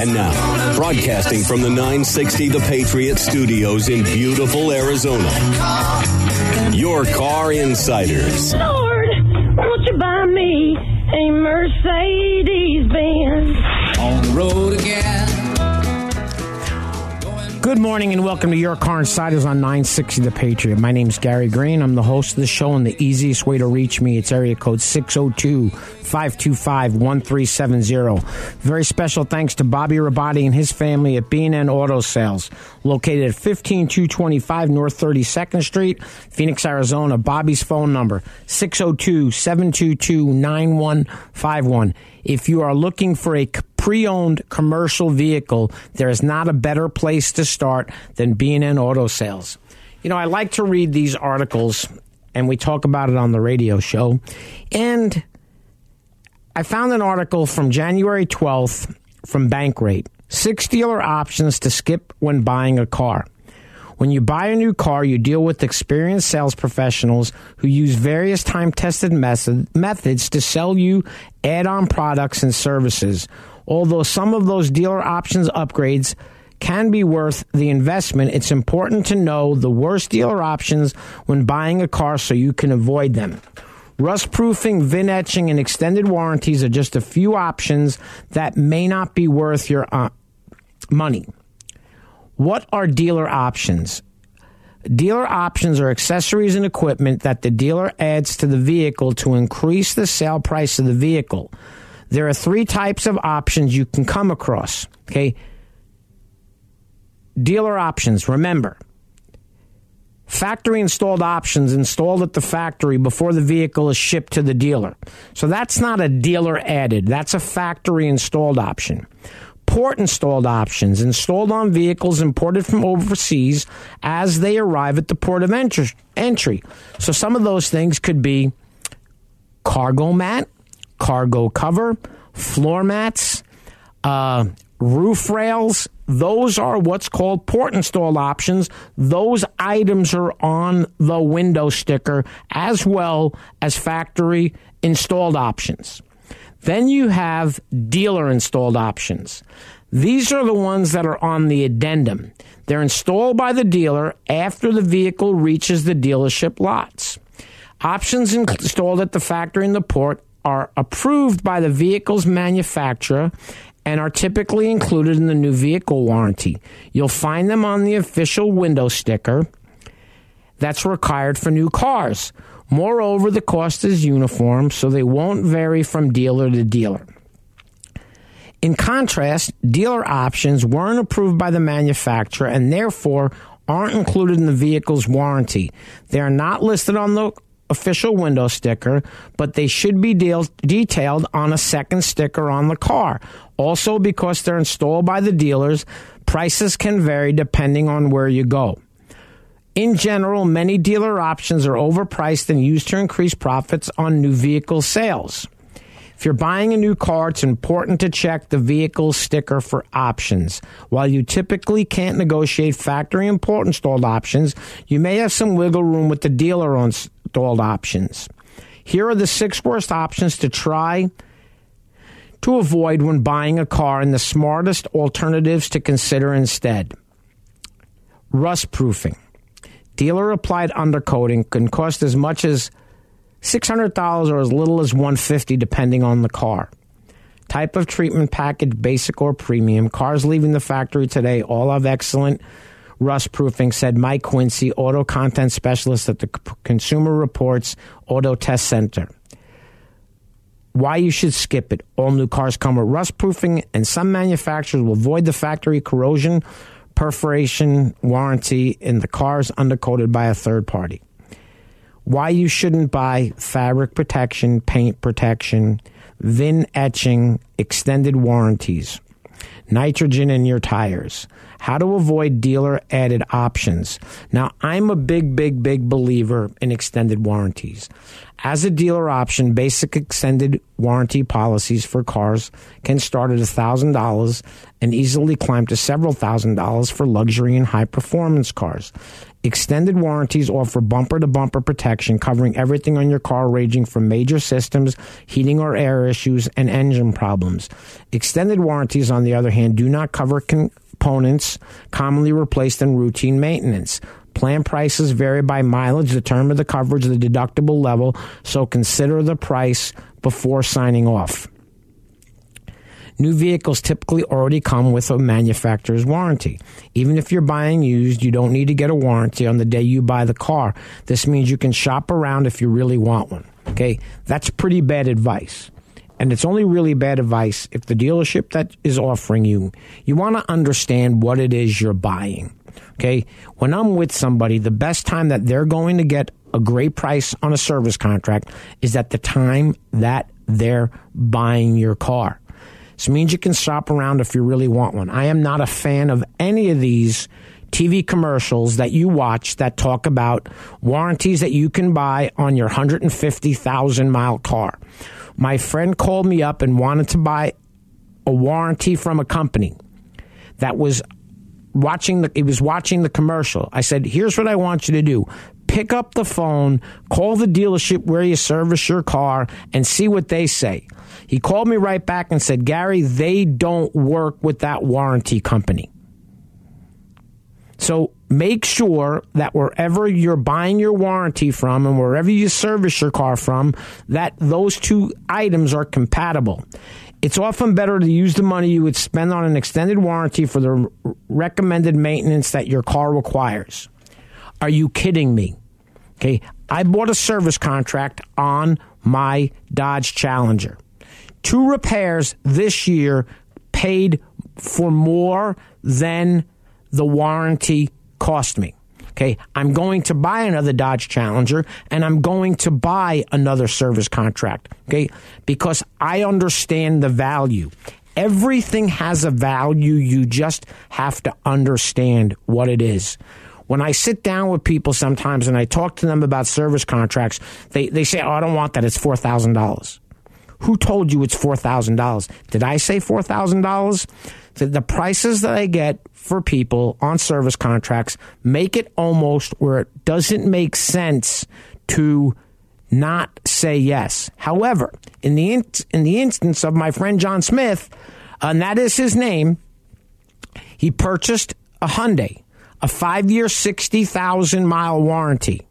And now, broadcasting from the 960 The Patriot Studios in beautiful Arizona, your car insiders. Lord, won't you buy me a Mercedes Benz? On the road again. Good morning and welcome to Your Car Insiders on 960 The Patriot. My name is Gary Green. I'm the host of the show, and the easiest way to reach me, it's area code 602 525 1370. Very special thanks to Bobby Rabati and his family at B&N Auto Sales, located at 15225 North 32nd Street, Phoenix, Arizona. Bobby's phone number 602 722 9151. If you are looking for a pre-owned commercial vehicle, there is not a better place to start than B&N Auto Sales. You know, I like to read these articles, and we talk about it on the radio show. And I found an article from January 12th from Bankrate. Six dealer options to skip when buying a car. When you buy a new car, you deal with experienced sales professionals who use various time tested method, methods to sell you add on products and services. Although some of those dealer options upgrades can be worth the investment, it's important to know the worst dealer options when buying a car so you can avoid them. Rust proofing, VIN etching, and extended warranties are just a few options that may not be worth your uh, money. What are dealer options? Dealer options are accessories and equipment that the dealer adds to the vehicle to increase the sale price of the vehicle. There are three types of options you can come across. Okay. Dealer options, remember. Factory installed options installed at the factory before the vehicle is shipped to the dealer. So that's not a dealer added, that's a factory installed option port installed options installed on vehicles imported from overseas as they arrive at the port of entry. So some of those things could be cargo mat, cargo cover, floor mats, uh, roof rails. Those are what's called port installed options. Those items are on the window sticker as well as factory installed options. Then you have dealer installed options. These are the ones that are on the addendum. They're installed by the dealer after the vehicle reaches the dealership lots. Options installed at the factory in the port are approved by the vehicle's manufacturer and are typically included in the new vehicle warranty. You'll find them on the official window sticker that's required for new cars. Moreover, the cost is uniform, so they won't vary from dealer to dealer. In contrast, dealer options weren't approved by the manufacturer and therefore aren't included in the vehicle's warranty. They are not listed on the official window sticker, but they should be deal- detailed on a second sticker on the car. Also, because they're installed by the dealers, prices can vary depending on where you go. In general, many dealer options are overpriced and used to increase profits on new vehicle sales. If you're buying a new car, it's important to check the vehicle sticker for options. While you typically can't negotiate factory import installed options, you may have some wiggle room with the dealer installed options. Here are the six worst options to try to avoid when buying a car and the smartest alternatives to consider instead. Rust proofing. Dealer applied undercoating can cost as much as $600 or as little as 150 depending on the car. Type of treatment package, basic or premium. Cars leaving the factory today all have excellent rust proofing, said Mike Quincy, auto content specialist at the Consumer Reports Auto Test Center. Why you should skip it. All new cars come with rust proofing, and some manufacturers will void the factory corrosion perforation warranty in the cars undercoated by a third party. Why you shouldn't buy fabric protection, paint protection, VIN etching, extended warranties, nitrogen in your tires, how to avoid dealer added options. Now, I'm a big, big, big believer in extended warranties. As a dealer option, basic extended warranty policies for cars can start at $1,000 and easily climb to several thousand dollars for luxury and high performance cars. Extended warranties offer bumper to bumper protection covering everything on your car, ranging from major systems, heating or air issues, and engine problems. Extended warranties, on the other hand, do not cover components commonly replaced in routine maintenance. Plan prices vary by mileage, the term of the coverage, the deductible level, so consider the price before signing off. New vehicles typically already come with a manufacturer's warranty. Even if you're buying used, you don't need to get a warranty on the day you buy the car. This means you can shop around if you really want one. Okay? That's pretty bad advice. And it's only really bad advice if the dealership that is offering you, you want to understand what it is you're buying. Okay? When I'm with somebody, the best time that they're going to get a great price on a service contract is at the time that they're buying your car. This means you can shop around if you really want one. I am not a fan of any of these TV commercials that you watch that talk about warranties that you can buy on your 150,000 mile car. My friend called me up and wanted to buy a warranty from a company that was watching the he was watching the commercial. I said, "Here's what I want you to do. Pick up the phone, call the dealership where you service your car and see what they say." He called me right back and said, "Gary, they don't work with that warranty company." So make sure that wherever you're buying your warranty from and wherever you service your car from, that those two items are compatible. It's often better to use the money you would spend on an extended warranty for the recommended maintenance that your car requires. Are you kidding me? Okay, I bought a service contract on my Dodge Challenger. Two repairs this year paid for more than the warranty cost me. Okay, I'm going to buy another Dodge Challenger and I'm going to buy another service contract. Okay, because I understand the value. Everything has a value. You just have to understand what it is. When I sit down with people sometimes and I talk to them about service contracts, they, they say, Oh, I don't want that. It's $4,000. Who told you it's $4,000? Did I say $4,000? The, prices that I get for people on service contracts make it almost where it doesn't make sense to not say yes. However, in the in, in the instance of my friend John Smith, and that is his name, he purchased a Hyundai, a five year, sixty thousand mile warranty,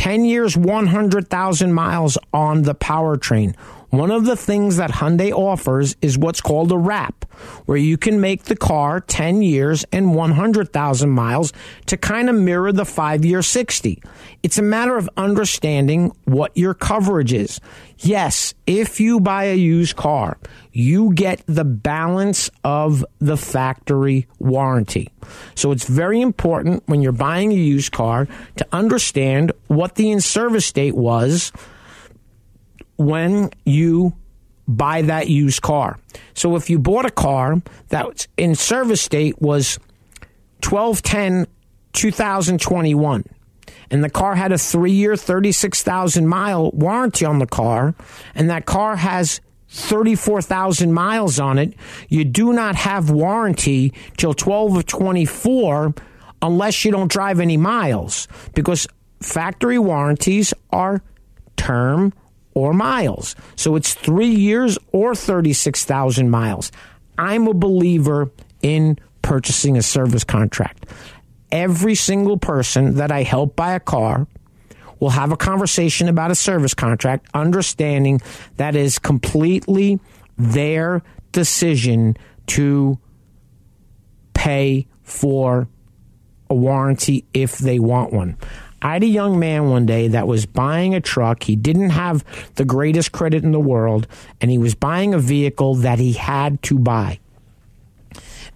ten years, one hundred thousand miles on the powertrain. One of the things that Hyundai offers is what's called a wrap, where you can make the car 10 years and 100,000 miles to kind of mirror the five year 60. It's a matter of understanding what your coverage is. Yes, if you buy a used car, you get the balance of the factory warranty. So it's very important when you're buying a used car to understand what the in service date was when you buy that used car. So if you bought a car that in service date was 1210 2021 and the car had a 3-year 36,000 mile warranty on the car and that car has 34,000 miles on it, you do not have warranty till 12 of 24 unless you don't drive any miles because factory warranties are term or miles. So it's three years or 36,000 miles. I'm a believer in purchasing a service contract. Every single person that I help buy a car will have a conversation about a service contract, understanding that is completely their decision to pay for a warranty if they want one. I had a young man one day that was buying a truck. He didn't have the greatest credit in the world, and he was buying a vehicle that he had to buy.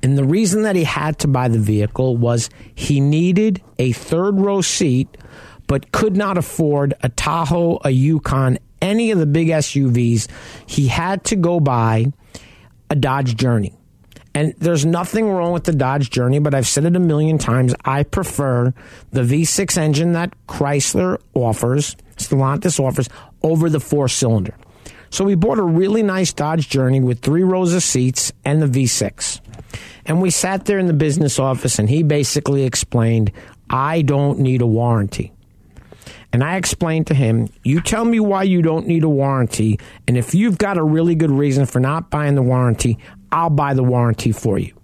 And the reason that he had to buy the vehicle was he needed a third row seat but could not afford a Tahoe, a Yukon, any of the big SUVs. He had to go buy a Dodge Journey. And there's nothing wrong with the Dodge Journey, but I've said it a million times. I prefer the V6 engine that Chrysler offers, Stellantis offers, over the four cylinder. So we bought a really nice Dodge Journey with three rows of seats and the V6. And we sat there in the business office and he basically explained, I don't need a warranty. And I explained to him, you tell me why you don't need a warranty. And if you've got a really good reason for not buying the warranty, I'll buy the warranty for you.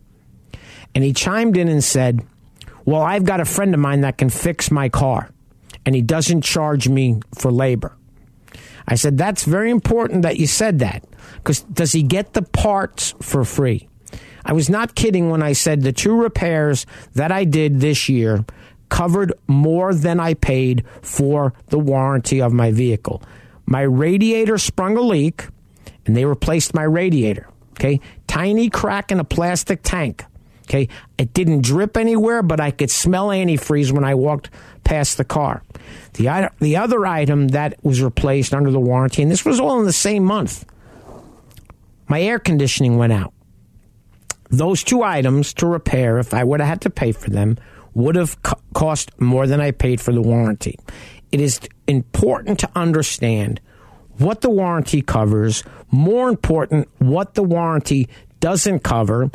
And he chimed in and said, well, I've got a friend of mine that can fix my car and he doesn't charge me for labor. I said, that's very important that you said that because does he get the parts for free? I was not kidding when I said the two repairs that I did this year covered more than I paid for the warranty of my vehicle. My radiator sprung a leak and they replaced my radiator. Okay. Tiny crack in a plastic tank. Okay. It didn't drip anywhere, but I could smell antifreeze when I walked past the car. The, the other item that was replaced under the warranty, and this was all in the same month, my air conditioning went out. Those two items to repair, if I would have had to pay for them, would have co- cost more than I paid for the warranty. It is important to understand what the warranty covers, more important, what the warranty doesn't cover.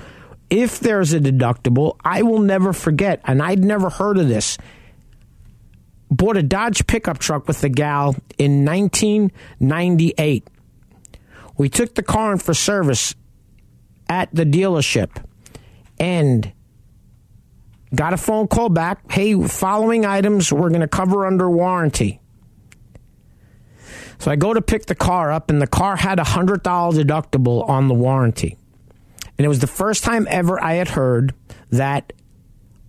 If there's a deductible, I will never forget, and I'd never heard of this. Bought a Dodge pickup truck with the gal in 1998. We took the car in for service at the dealership and got a phone call back. Hey, following items we're going to cover under warranty. So I go to pick the car up, and the car had a $100 deductible on the warranty. And it was the first time ever I had heard that,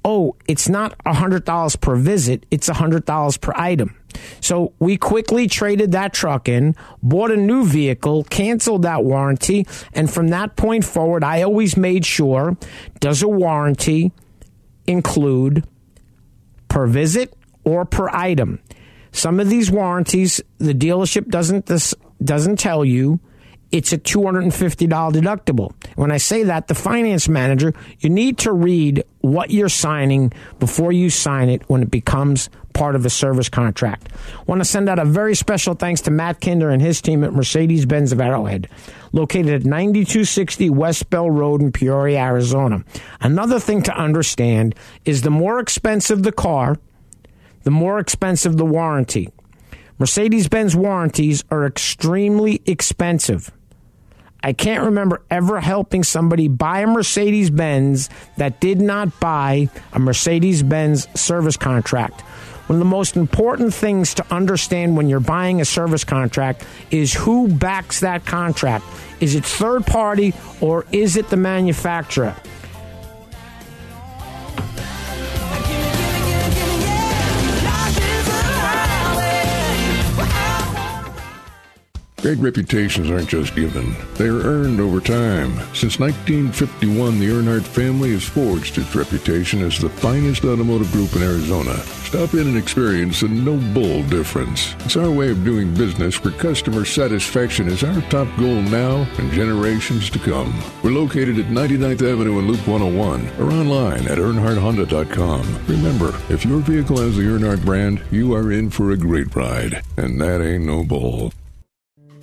oh, it's not $100 per visit, it's $100 per item. So we quickly traded that truck in, bought a new vehicle, canceled that warranty, and from that point forward, I always made sure does a warranty include per visit or per item? Some of these warranties, the dealership doesn't this doesn't tell you it's a $250 deductible. When I say that, the finance manager, you need to read what you're signing before you sign it when it becomes part of a service contract. Want to send out a very special thanks to Matt Kinder and his team at Mercedes Benz of Arrowhead, located at 9260 West Bell Road in Peoria, Arizona. Another thing to understand is the more expensive the car, the more expensive the warranty. Mercedes Benz warranties are extremely expensive. I can't remember ever helping somebody buy a Mercedes Benz that did not buy a Mercedes Benz service contract. One of the most important things to understand when you're buying a service contract is who backs that contract. Is it third party or is it the manufacturer? Great reputations aren't just given, they are earned over time. Since 1951, the Earnhardt family has forged its reputation as the finest automotive group in Arizona. Stop in and experience a no bull difference. It's our way of doing business where customer satisfaction is our top goal now and generations to come. We're located at 99th Avenue and Loop 101 or online at earnhardthonda.com. Remember, if your vehicle has the Earnhardt brand, you are in for a great ride. And that ain't no bull.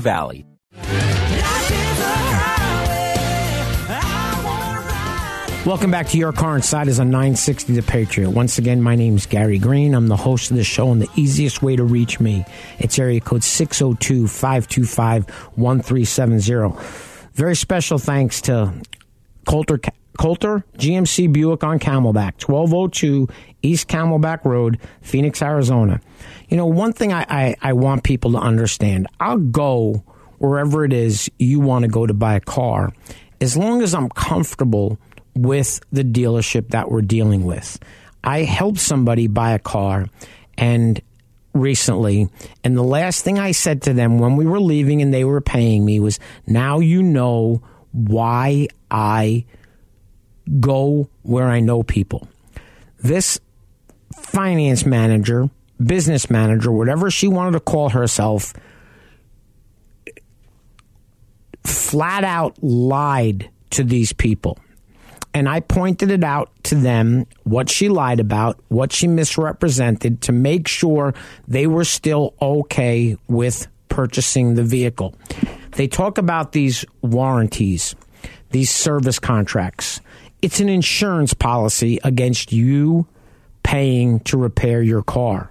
Valley. Welcome back to Your Car Insiders on 960 The Patriot. Once again, my name is Gary Green. I'm the host of the show, and the easiest way to reach me, it's area code 602-525-1370. Very special thanks to Coulter Coulter GMC Buick on Camelback, 1202 East Camelback Road, Phoenix, Arizona. You know, one thing I, I, I want people to understand I'll go wherever it is you want to go to buy a car as long as I'm comfortable with the dealership that we're dealing with. I helped somebody buy a car and recently and the last thing I said to them when we were leaving and they were paying me was now you know why I go where I know people. This finance manager, business manager, whatever she wanted to call herself, flat out lied to these people. And I pointed it out to them what she lied about, what she misrepresented to make sure they were still okay with purchasing the vehicle. They talk about these warranties, these service contracts. It's an insurance policy against you paying to repair your car.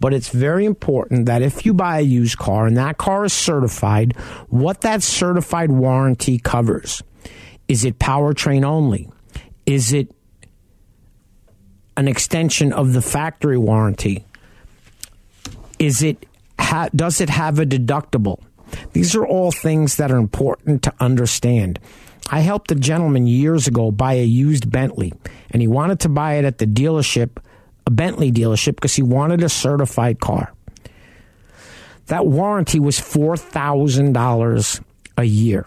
But it's very important that if you buy a used car and that car is certified, what that certified warranty covers. Is it powertrain only? Is it an extension of the factory warranty? Is it ha- does it have a deductible? These are all things that are important to understand. I helped a gentleman years ago buy a used Bentley, and he wanted to buy it at the dealership, a Bentley dealership, because he wanted a certified car. That warranty was $4,000 a year.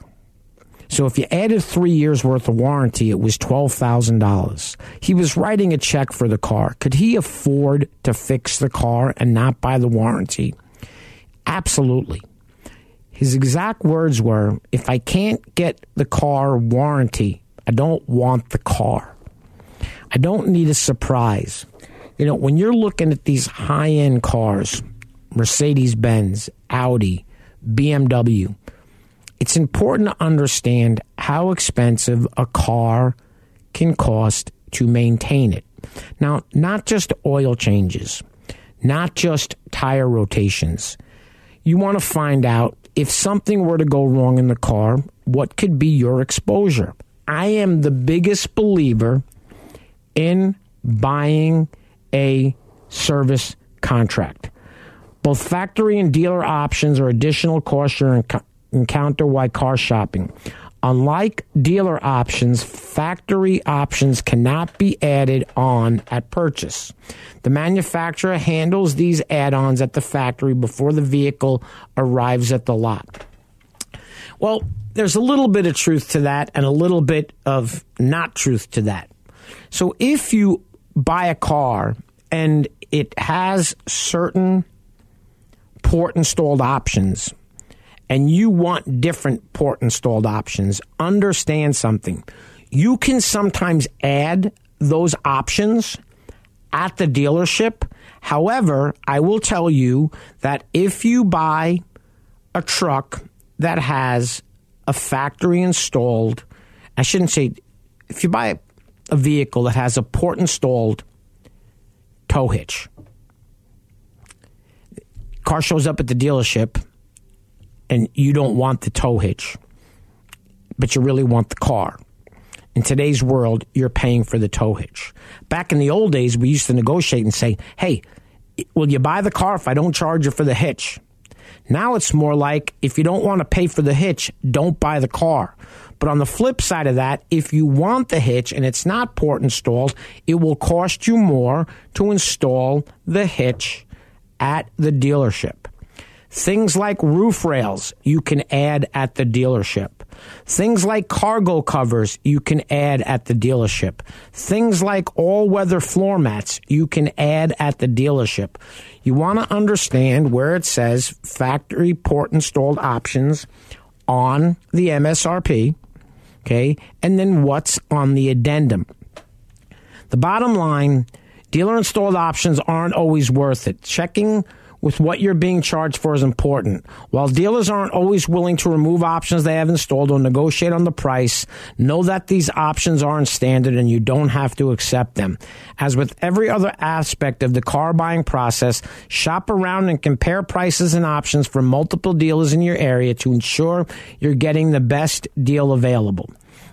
So if you added three years worth of warranty, it was $12,000. He was writing a check for the car. Could he afford to fix the car and not buy the warranty? Absolutely. His exact words were if I can't get the car warranty, I don't want the car. I don't need a surprise. You know, when you're looking at these high end cars, Mercedes Benz, Audi, BMW, it's important to understand how expensive a car can cost to maintain it. Now, not just oil changes, not just tire rotations. You want to find out if something were to go wrong in the car, what could be your exposure? I am the biggest believer in buying a service contract. Both factory and dealer options are additional costs you're encounter while car shopping. Unlike dealer options, factory options cannot be added on at purchase. The manufacturer handles these add ons at the factory before the vehicle arrives at the lot. Well, there's a little bit of truth to that and a little bit of not truth to that. So if you buy a car and it has certain port installed options, and you want different port installed options, understand something. You can sometimes add those options at the dealership. However, I will tell you that if you buy a truck that has a factory installed, I shouldn't say, if you buy a vehicle that has a port installed tow hitch, car shows up at the dealership and you don't want the tow hitch, but you really want the car. In today's world, you're paying for the tow hitch. Back in the old days, we used to negotiate and say, hey, will you buy the car if I don't charge you for the hitch? Now it's more like if you don't want to pay for the hitch, don't buy the car. But on the flip side of that, if you want the hitch and it's not port installed, it will cost you more to install the hitch at the dealership. Things like roof rails you can add at the dealership. Things like cargo covers you can add at the dealership. Things like all weather floor mats you can add at the dealership. You want to understand where it says factory port installed options on the MSRP, okay, and then what's on the addendum. The bottom line dealer installed options aren't always worth it. Checking with what you're being charged for is important. While dealers aren't always willing to remove options they have installed or negotiate on the price, know that these options aren't standard and you don't have to accept them. As with every other aspect of the car buying process, shop around and compare prices and options from multiple dealers in your area to ensure you're getting the best deal available.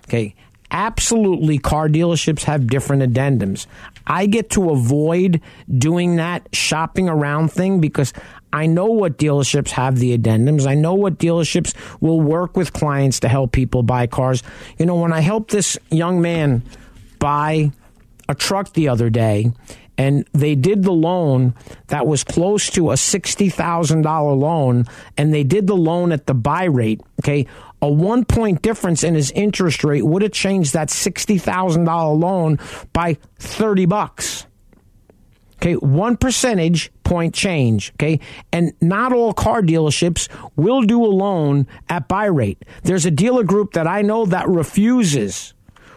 Okay. Absolutely car dealerships have different addendums. I get to avoid doing that shopping around thing because I know what dealerships have the addendums. I know what dealerships will work with clients to help people buy cars. You know, when I helped this young man buy a truck the other day, and they did the loan that was close to a $60,000 loan, and they did the loan at the buy rate. Okay. A one point difference in his interest rate would have changed that $60,000 loan by 30 bucks. Okay, one percentage point change. Okay, and not all car dealerships will do a loan at buy rate. There's a dealer group that I know that refuses,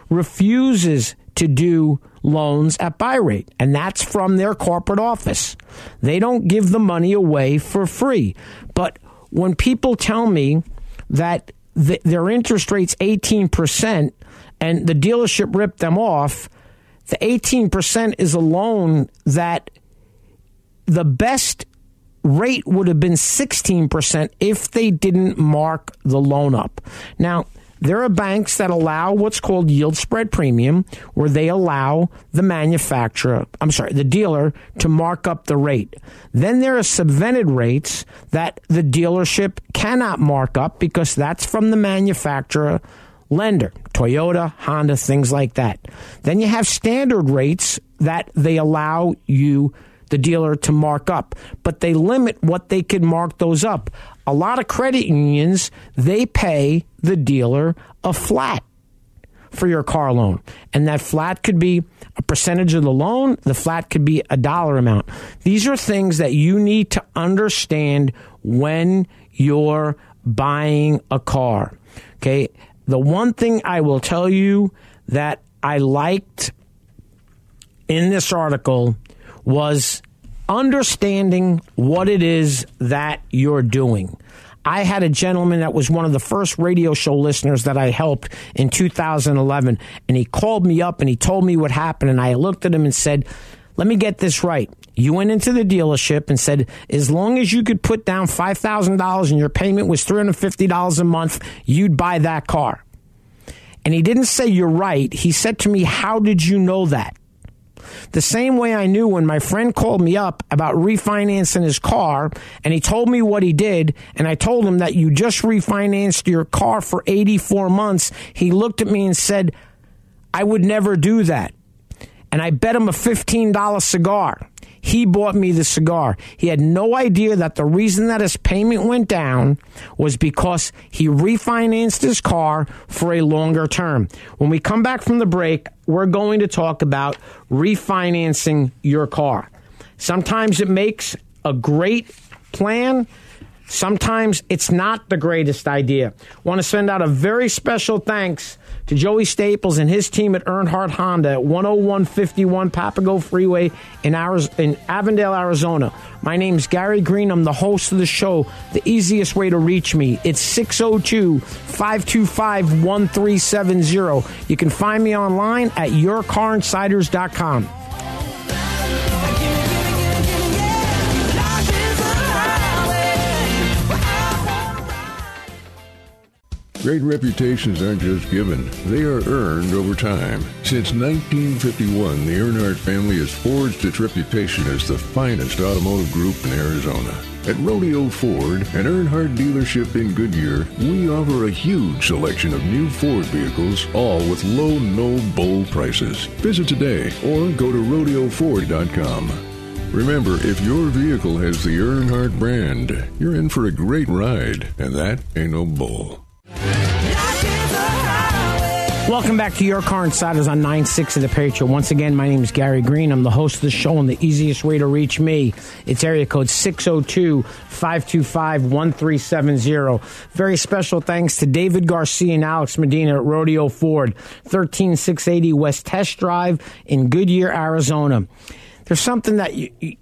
refuses to do loans at buy rate, and that's from their corporate office. They don't give the money away for free. But when people tell me that the, their interest rate's 18% and the dealership ripped them off, the 18% is a loan that the best rate would have been 16% if they didn't mark the loan up. Now, there are banks that allow what's called yield spread premium, where they allow the manufacturer, I'm sorry, the dealer to mark up the rate. Then there are subvented rates that the dealership cannot mark up because that's from the manufacturer lender, Toyota, Honda, things like that. Then you have standard rates that they allow you the dealer to mark up, but they limit what they can mark those up. A lot of credit unions, they pay the dealer a flat for your car loan. And that flat could be a percentage of the loan, the flat could be a dollar amount. These are things that you need to understand when you're buying a car. Okay? The one thing I will tell you that I liked in this article was understanding what it is that you're doing. I had a gentleman that was one of the first radio show listeners that I helped in 2011, and he called me up and he told me what happened. And I looked at him and said, Let me get this right. You went into the dealership and said, as long as you could put down $5,000 and your payment was $350 a month, you'd buy that car. And he didn't say, You're right. He said to me, How did you know that? The same way I knew when my friend called me up about refinancing his car and he told me what he did, and I told him that you just refinanced your car for 84 months, he looked at me and said, I would never do that. And I bet him a $15 cigar. He bought me the cigar. He had no idea that the reason that his payment went down was because he refinanced his car for a longer term. When we come back from the break, we're going to talk about refinancing your car. Sometimes it makes a great plan. Sometimes it's not the greatest idea. Want to send out a very special thanks to Joey Staples and his team at Earnhardt Honda at 10151 Papago Freeway in, Arizona, in Avondale, Arizona. My name's Gary Green. I'm the host of the show. The easiest way to reach me, it's 602 525 1370. You can find me online at yourcarinsiders.com. Great reputations aren't just given, they are earned over time. Since 1951, the Earnhardt family has forged its reputation as the finest automotive group in Arizona. At Rodeo Ford, an Earnhardt dealership in Goodyear, we offer a huge selection of new Ford vehicles, all with low, no bull prices. Visit today or go to rodeoford.com. Remember, if your vehicle has the Earnhardt brand, you're in for a great ride, and that ain't no bull. Welcome back to Your Car Insiders on 960 The Patriot. Once again, my name is Gary Green. I'm the host of the show, and the easiest way to reach me, it's area code 602-525-1370. Very special thanks to David Garcia and Alex Medina at Rodeo Ford, 13680 West Test Drive in Goodyear, Arizona. There's something that you, you,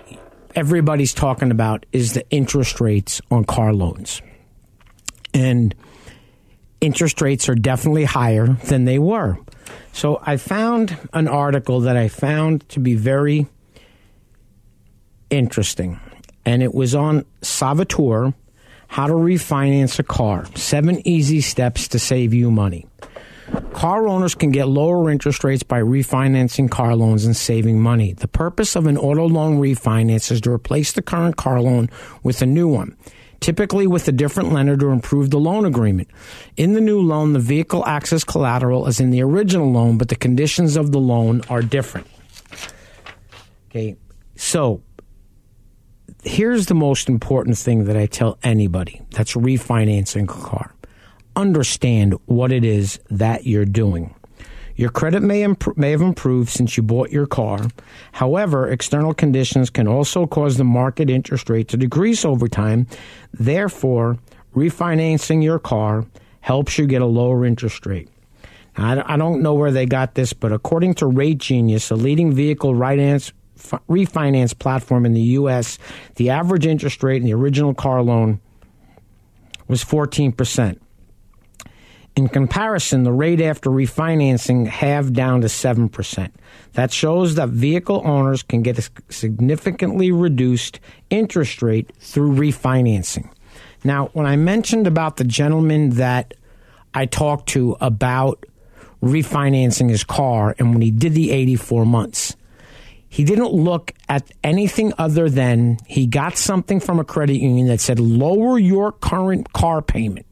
everybody's talking about is the interest rates on car loans. And interest rates are definitely higher than they were. So I found an article that I found to be very interesting, and it was on Savature how to refinance a car. Seven easy steps to save you money. Car owners can get lower interest rates by refinancing car loans and saving money. The purpose of an auto loan refinance is to replace the current car loan with a new one, typically with a different lender to improve the loan agreement. In the new loan, the vehicle acts as collateral as in the original loan, but the conditions of the loan are different. Okay, so here's the most important thing that I tell anybody that's refinancing a car understand what it is that you're doing. Your credit may, imp- may have improved since you bought your car. However, external conditions can also cause the market interest rate to decrease over time. Therefore, refinancing your car helps you get a lower interest rate. Now, I don't know where they got this, but according to RateGenius, a leading vehicle refinance platform in the U.S., the average interest rate in the original car loan was 14%. In comparison, the rate after refinancing halved down to 7%. That shows that vehicle owners can get a significantly reduced interest rate through refinancing. Now, when I mentioned about the gentleman that I talked to about refinancing his car and when he did the 84 months, he didn't look at anything other than he got something from a credit union that said lower your current car payment.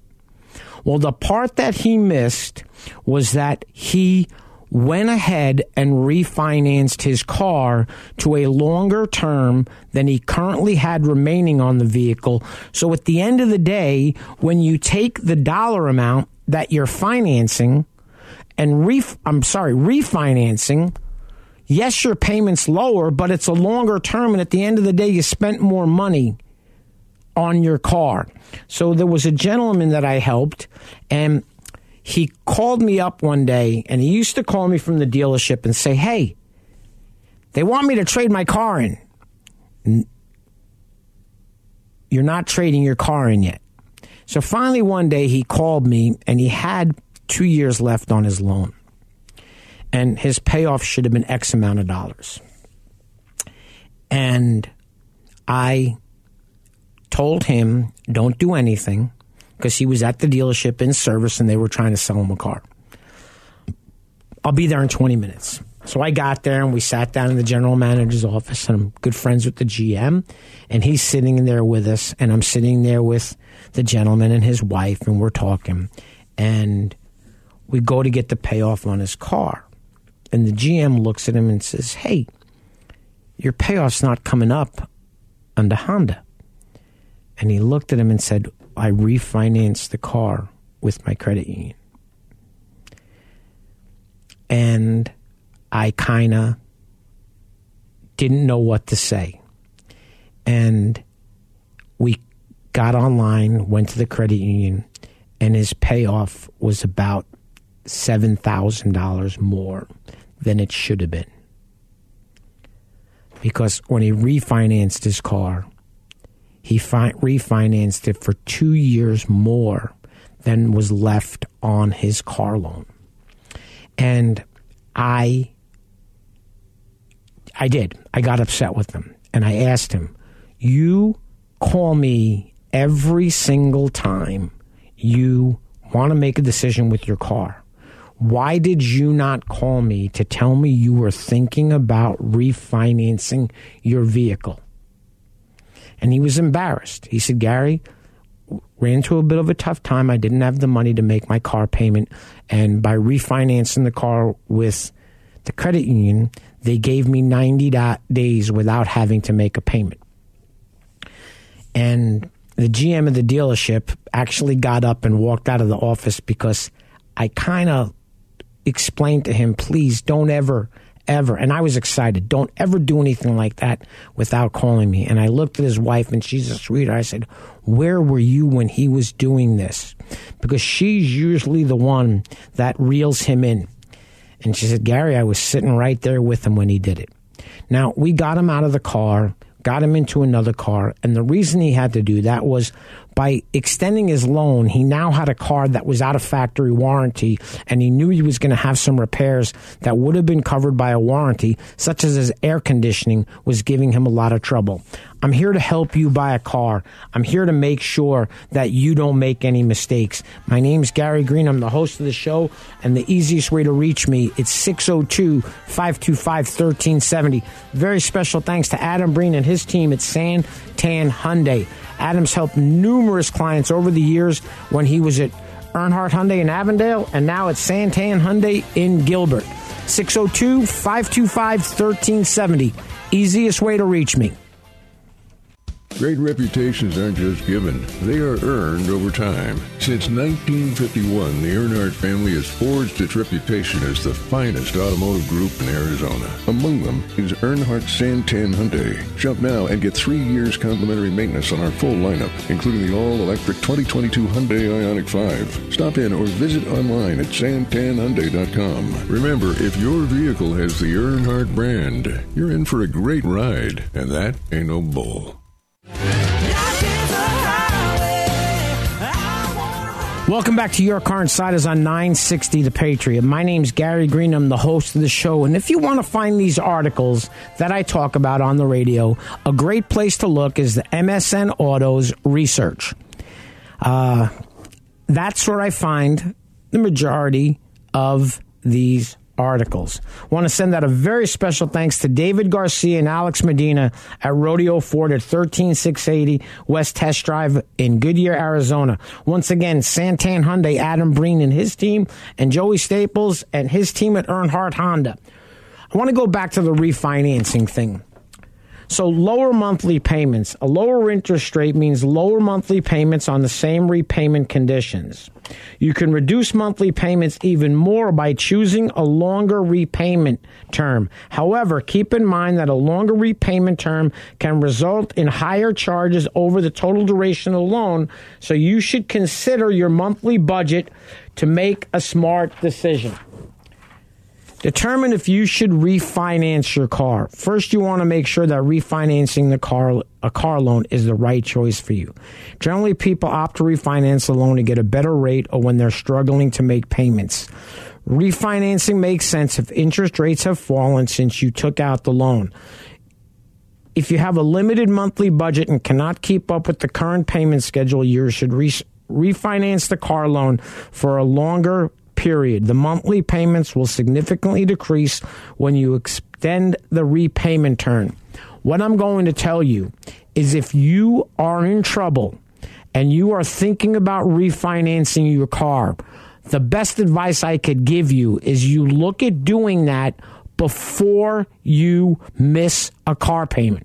Well, the part that he missed was that he went ahead and refinanced his car to a longer term than he currently had remaining on the vehicle. So at the end of the day, when you take the dollar amount that you're financing and ref- I'm sorry, refinancing, yes, your payment's lower, but it's a longer term and at the end of the day you spent more money on your car. So there was a gentleman that I helped, and he called me up one day, and he used to call me from the dealership and say, Hey, they want me to trade my car in. You're not trading your car in yet. So finally, one day he called me, and he had two years left on his loan. And his payoff should have been X amount of dollars. And I told him, don't do anything because he was at the dealership in service and they were trying to sell him a car. I'll be there in 20 minutes. So I got there and we sat down in the general manager's office and I'm good friends with the GM and he's sitting in there with us and I'm sitting there with the gentleman and his wife and we're talking and we go to get the payoff on his car. And the GM looks at him and says, Hey, your payoff's not coming up under Honda. And he looked at him and said, I refinanced the car with my credit union. And I kind of didn't know what to say. And we got online, went to the credit union, and his payoff was about $7,000 more than it should have been. Because when he refinanced his car, he fi- refinanced it for two years more than was left on his car loan. And I I did. I got upset with him and I asked him, "You call me every single time you want to make a decision with your car. Why did you not call me to tell me you were thinking about refinancing your vehicle?" And he was embarrassed. He said, Gary, ran into a bit of a tough time. I didn't have the money to make my car payment. And by refinancing the car with the credit union, they gave me 90 days without having to make a payment. And the GM of the dealership actually got up and walked out of the office because I kind of explained to him, please don't ever ever. And I was excited. Don't ever do anything like that without calling me. And I looked at his wife, and she's a sweetheart. I said, Where were you when he was doing this? Because she's usually the one that reels him in. And she said, Gary, I was sitting right there with him when he did it. Now, we got him out of the car, got him into another car. And the reason he had to do that was by extending his loan, he now had a car that was out of factory warranty, and he knew he was going to have some repairs that would have been covered by a warranty, such as his air conditioning was giving him a lot of trouble. I'm here to help you buy a car. I'm here to make sure that you don't make any mistakes. My name's Gary Green. I'm the host of the show, and the easiest way to reach me, it's 602 525 1370. Very special thanks to Adam Breen and his team at San Tan Hyundai. Adams helped numerous clients over the years when he was at Earnhardt Hyundai in Avondale and now at Santan Hyundai in Gilbert. 602 525 1370. Easiest way to reach me. Great reputations aren't just given, they are earned over time. Since 1951, the Earnhardt family has forged its reputation as the finest automotive group in Arizona. Among them is Earnhardt Santan Hyundai. Shop now and get three years complimentary maintenance on our full lineup, including the all-electric 2022 Hyundai Ioniq 5. Stop in or visit online at santanhyundai.com. Remember, if your vehicle has the Earnhardt brand, you're in for a great ride, and that ain't no bull. Welcome back to Your Car Insiders on 960 The Patriot. My name's Gary Green. I'm the host of the show. And if you want to find these articles that I talk about on the radio, a great place to look is the MSN Autos Research. Uh, that's where I find the majority of these articles. Want to send out a very special thanks to David Garcia and Alex Medina at Rodeo Ford at 13680 West Test Drive in Goodyear, Arizona. Once again, Santan Hyundai, Adam Breen and his team, and Joey Staples and his team at Earnhardt Honda. I want to go back to the refinancing thing. So, lower monthly payments. A lower interest rate means lower monthly payments on the same repayment conditions. You can reduce monthly payments even more by choosing a longer repayment term. However, keep in mind that a longer repayment term can result in higher charges over the total duration of the loan, so you should consider your monthly budget to make a smart decision. Determine if you should refinance your car. First, you want to make sure that refinancing the car, a car loan is the right choice for you. Generally, people opt to refinance the loan to get a better rate or when they're struggling to make payments. Refinancing makes sense if interest rates have fallen since you took out the loan. If you have a limited monthly budget and cannot keep up with the current payment schedule, you should re- refinance the car loan for a longer period. The monthly payments will significantly decrease when you extend the repayment term. What I'm going to tell you is if you are in trouble and you are thinking about refinancing your car, the best advice I could give you is you look at doing that before you miss a car payment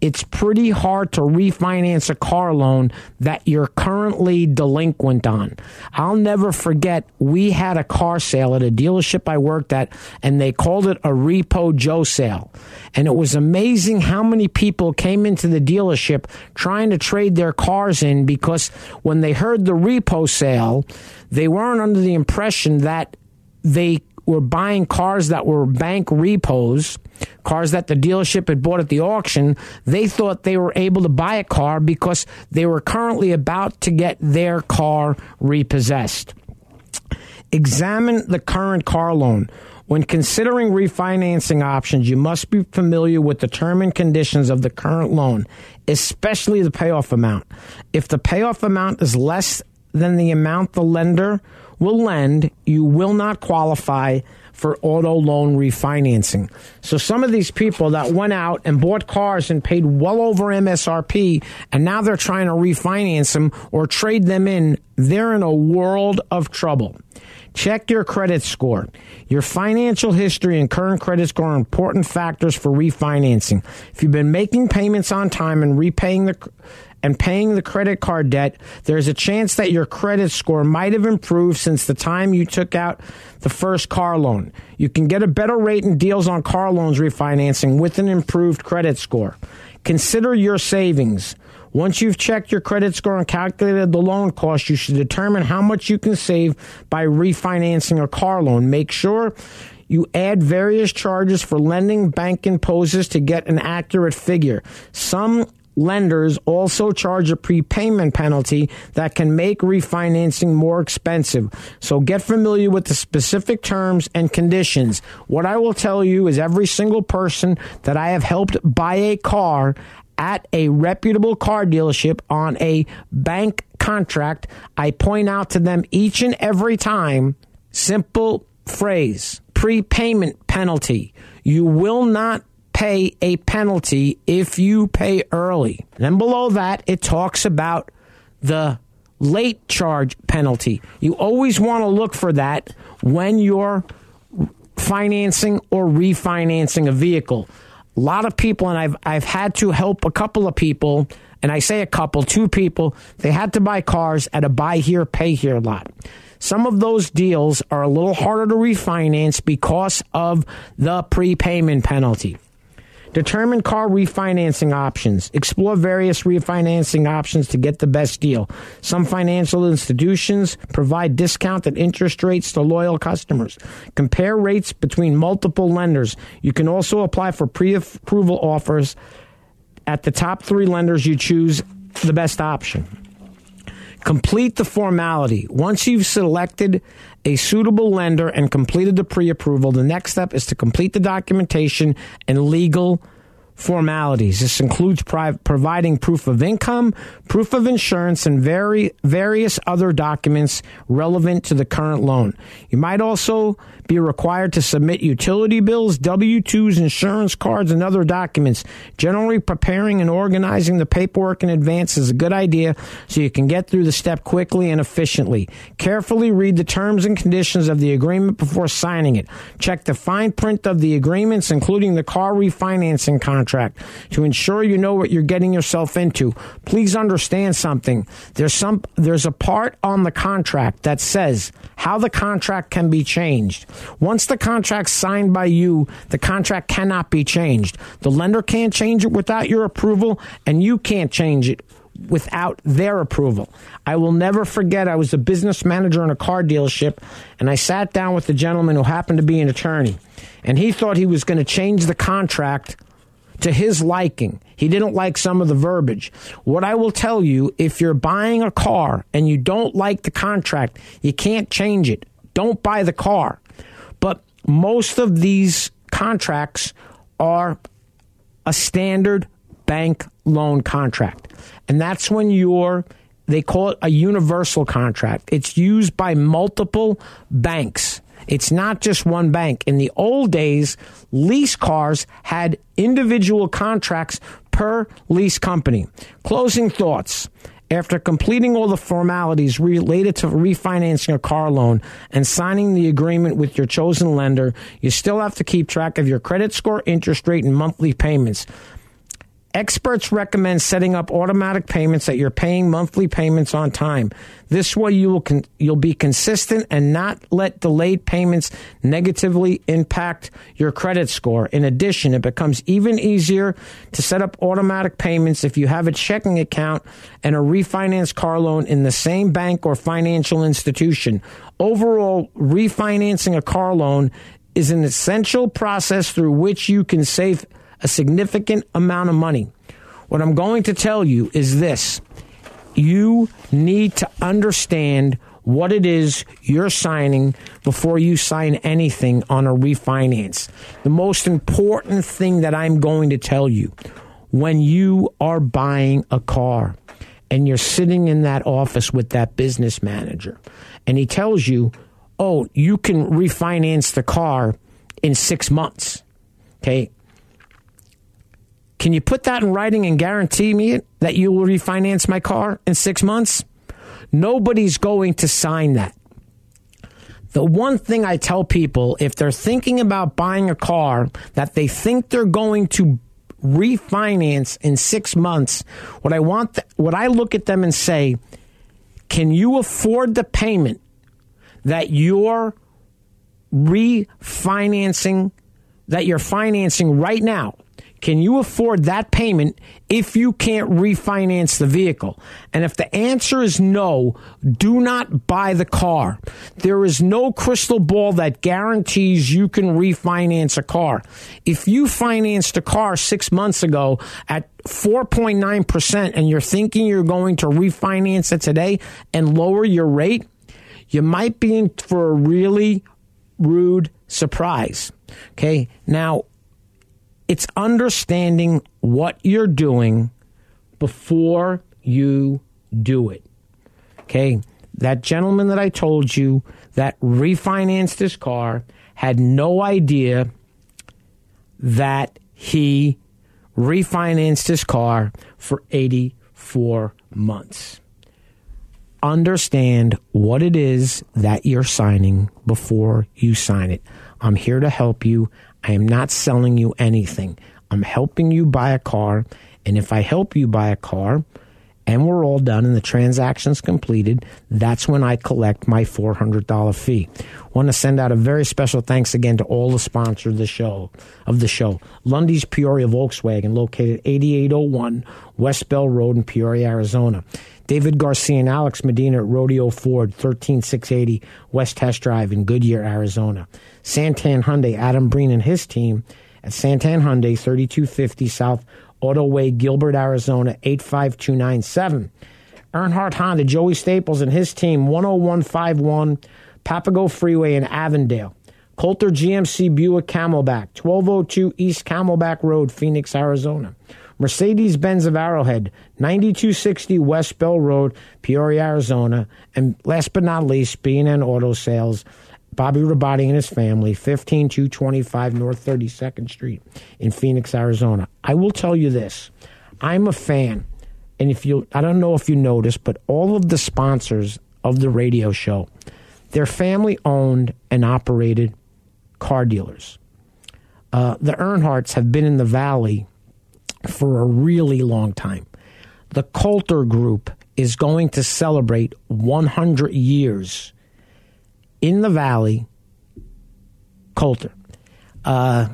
it's pretty hard to refinance a car loan that you're currently delinquent on. I'll never forget, we had a car sale at a dealership I worked at, and they called it a Repo Joe sale. And it was amazing how many people came into the dealership trying to trade their cars in because when they heard the repo sale, they weren't under the impression that they were buying cars that were bank repos, cars that the dealership had bought at the auction. They thought they were able to buy a car because they were currently about to get their car repossessed. Examine the current car loan. When considering refinancing options, you must be familiar with the term and conditions of the current loan, especially the payoff amount. If the payoff amount is less than the amount the lender will lend, you will not qualify for auto loan refinancing. So some of these people that went out and bought cars and paid well over MSRP and now they're trying to refinance them or trade them in, they're in a world of trouble. Check your credit score. Your financial history and current credit score are important factors for refinancing. If you've been making payments on time and repaying the and paying the credit card debt, there's a chance that your credit score might have improved since the time you took out the first car loan. You can get a better rate and deals on car loans refinancing with an improved credit score. Consider your savings. Once you've checked your credit score and calculated the loan cost, you should determine how much you can save by refinancing a car loan. Make sure you add various charges for lending bank imposes to get an accurate figure. Some lenders also charge a prepayment penalty that can make refinancing more expensive. So get familiar with the specific terms and conditions. What I will tell you is every single person that I have helped buy a car at a reputable car dealership on a bank contract, I point out to them each and every time simple phrase prepayment penalty. You will not pay a penalty if you pay early. Then below that, it talks about the late charge penalty. You always want to look for that when you're financing or refinancing a vehicle. A lot of people, and I've I've had to help a couple of people, and I say a couple, two people, they had to buy cars at a buy here, pay here lot. Some of those deals are a little harder to refinance because of the prepayment penalty. Determine car refinancing options. Explore various refinancing options to get the best deal. Some financial institutions provide discounted interest rates to loyal customers. Compare rates between multiple lenders. You can also apply for pre approval offers at the top three lenders you choose the best option. Complete the formality. Once you've selected a suitable lender and completed the pre approval, the next step is to complete the documentation and legal formalities. This includes pri- providing proof of income, proof of insurance, and very, various other documents relevant to the current loan. You might also be required to submit utility bills, W 2s, insurance cards, and other documents. Generally, preparing and organizing the paperwork in advance is a good idea so you can get through the step quickly and efficiently. Carefully read the terms and conditions of the agreement before signing it. Check the fine print of the agreements, including the car refinancing contract, to ensure you know what you're getting yourself into. Please understand something. There's some there's a part on the contract that says how the contract can be changed. Once the contract's signed by you, the contract cannot be changed. The lender can't change it without your approval, and you can't change it without their approval. I will never forget, I was a business manager in a car dealership, and I sat down with the gentleman who happened to be an attorney, and he thought he was going to change the contract to his liking. He didn't like some of the verbiage. What I will tell you, if you're buying a car and you don't like the contract, you can't change it. Don't buy the car. But most of these contracts are a standard bank loan contract. And that's when you're, they call it a universal contract. It's used by multiple banks. It's not just one bank. In the old days, lease cars had individual contracts per lease company. Closing thoughts. After completing all the formalities related to refinancing a car loan and signing the agreement with your chosen lender, you still have to keep track of your credit score, interest rate, and monthly payments. Experts recommend setting up automatic payments that you're paying monthly payments on time. This way you will con- you'll be consistent and not let delayed payments negatively impact your credit score. In addition, it becomes even easier to set up automatic payments if you have a checking account and a refinance car loan in the same bank or financial institution. Overall, refinancing a car loan is an essential process through which you can save a significant amount of money. What I'm going to tell you is this you need to understand what it is you're signing before you sign anything on a refinance. The most important thing that I'm going to tell you when you are buying a car and you're sitting in that office with that business manager and he tells you, oh, you can refinance the car in six months. Okay. Can you put that in writing and guarantee me that you will refinance my car in six months? Nobody's going to sign that. The one thing I tell people if they're thinking about buying a car that they think they're going to refinance in six months, what I want, th- what I look at them and say, can you afford the payment that you're refinancing, that you're financing right now? Can you afford that payment if you can't refinance the vehicle? And if the answer is no, do not buy the car. There is no crystal ball that guarantees you can refinance a car. If you financed a car six months ago at 4.9% and you're thinking you're going to refinance it today and lower your rate, you might be in for a really rude surprise. Okay. Now, it's understanding what you're doing before you do it. Okay. That gentleman that I told you that refinanced his car had no idea that he refinanced his car for 84 months. Understand what it is that you're signing before you sign it. I'm here to help you. I am not selling you anything. I'm helping you buy a car. And if I help you buy a car, and we're all done and the transaction's completed, that's when I collect my $400 fee. Want to send out a very special thanks again to all the sponsors of the show of the show. Lunde's Peoria Volkswagen located 8801 West Bell Road in Peoria, Arizona. David Garcia and Alex Medina at Rodeo Ford, 13680 West Test Drive in Goodyear, Arizona. Santan Hyundai, Adam Breen and his team at Santan Hyundai, 3250 South Autoway, Gilbert, Arizona, 85297. Earnhardt Honda, Joey Staples and his team, 10151 Papago Freeway in Avondale. Coulter GMC Buick Camelback, 1202 East Camelback Road, Phoenix, Arizona. Mercedes Benz of Arrowhead, 9260 West Bell Road, Peoria, Arizona. And last but not least, B&N Auto Sales, Bobby Rabati and his family, 15225 North 32nd Street in Phoenix, Arizona. I will tell you this I'm a fan. And if you, I don't know if you noticed, but all of the sponsors of the radio show, they're family owned and operated car dealers. Uh, the Earnhardts have been in the Valley for a really long time. The Coulter Group is going to celebrate 100 years in the Valley, Coulter. Uh,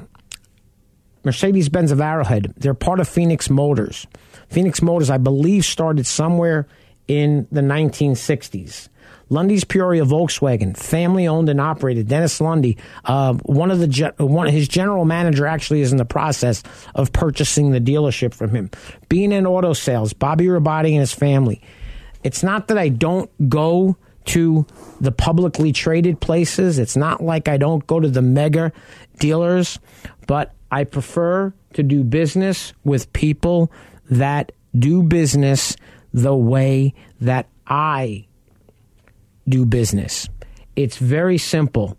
Mercedes Benz of Arrowhead, they're part of Phoenix Motors. Phoenix Motors, I believe, started somewhere in the 1960s. Lunde's Peoria Volkswagen, family owned and operated. Dennis Lundy, uh, one of the one his general manager actually is in the process of purchasing the dealership from him. B&N in auto sales, Bobby Rabati and his family. It's not that I don't go to the publicly traded places. It's not like I don't go to the mega dealers, but I prefer to do business with people that do business the way that I do business. It's very simple.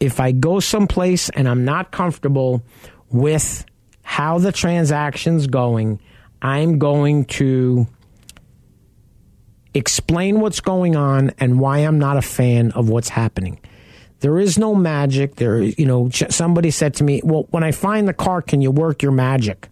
If I go someplace and I'm not comfortable with how the transaction's going, I'm going to explain what's going on and why I'm not a fan of what's happening. There is no magic. There, you know, somebody said to me, "Well, when I find the car, can you work your magic?"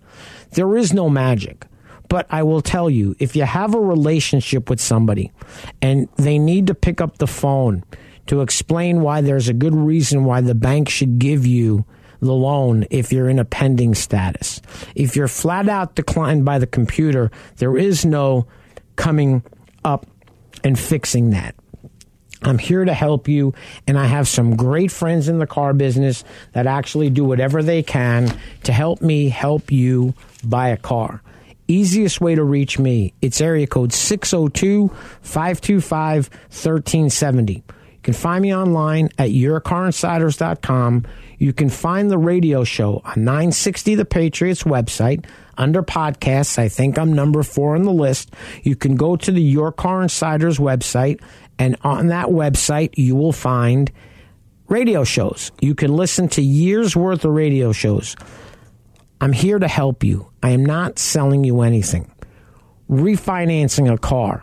There is no magic. But I will tell you, if you have a relationship with somebody and they need to pick up the phone to explain why there's a good reason why the bank should give you the loan if you're in a pending status. If you're flat out declined by the computer, there is no coming up and fixing that. I'm here to help you, and I have some great friends in the car business that actually do whatever they can to help me help you buy a car. Easiest way to reach me, it's area code 602 525 1370. You can find me online at yourcarinsiders.com. You can find the radio show on 960 The Patriots website under podcasts. I think I'm number four on the list. You can go to the Your Car Insiders website, and on that website, you will find radio shows. You can listen to years worth of radio shows. I'm here to help you. I am not selling you anything. Refinancing a car.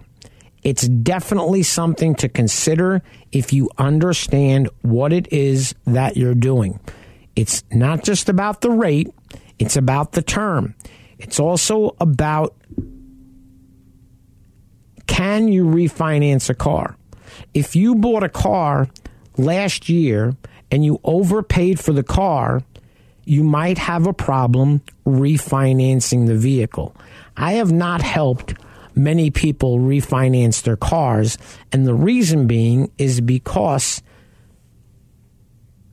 It's definitely something to consider if you understand what it is that you're doing. It's not just about the rate, it's about the term. It's also about can you refinance a car? If you bought a car last year and you overpaid for the car, you might have a problem refinancing the vehicle. I have not helped many people refinance their cars, and the reason being is because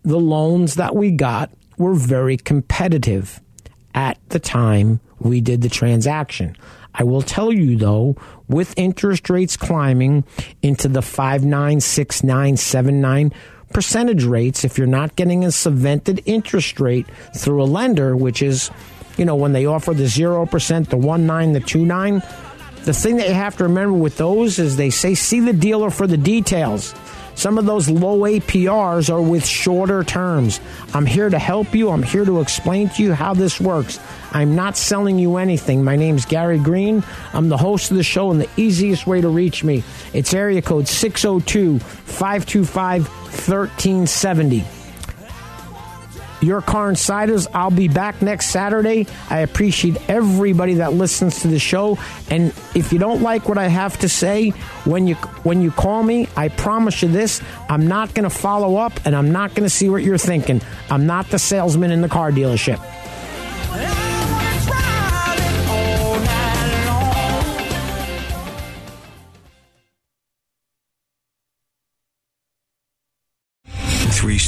the loans that we got were very competitive at the time we did the transaction. I will tell you though, with interest rates climbing into the 5, 9, 6, 9, 7, 9 percentage rates, if you're not getting a subvented interest rate through a lender, which is, you know, when they offer the 0%, the 1 9, the 2 9, the thing that you have to remember with those is they say see the dealer for the details. Some of those low APRs are with shorter terms. I'm here to help you. I'm here to explain to you how this works. I'm not selling you anything. My name's Gary Green. I'm the host of the show, and the easiest way to reach me, it's area code 602 525 1370 your car insiders. I'll be back next Saturday. I appreciate everybody that listens to the show. And if you don't like what I have to say when you when you call me, I promise you this: I'm not going to follow up, and I'm not going to see what you're thinking. I'm not the salesman in the car dealership.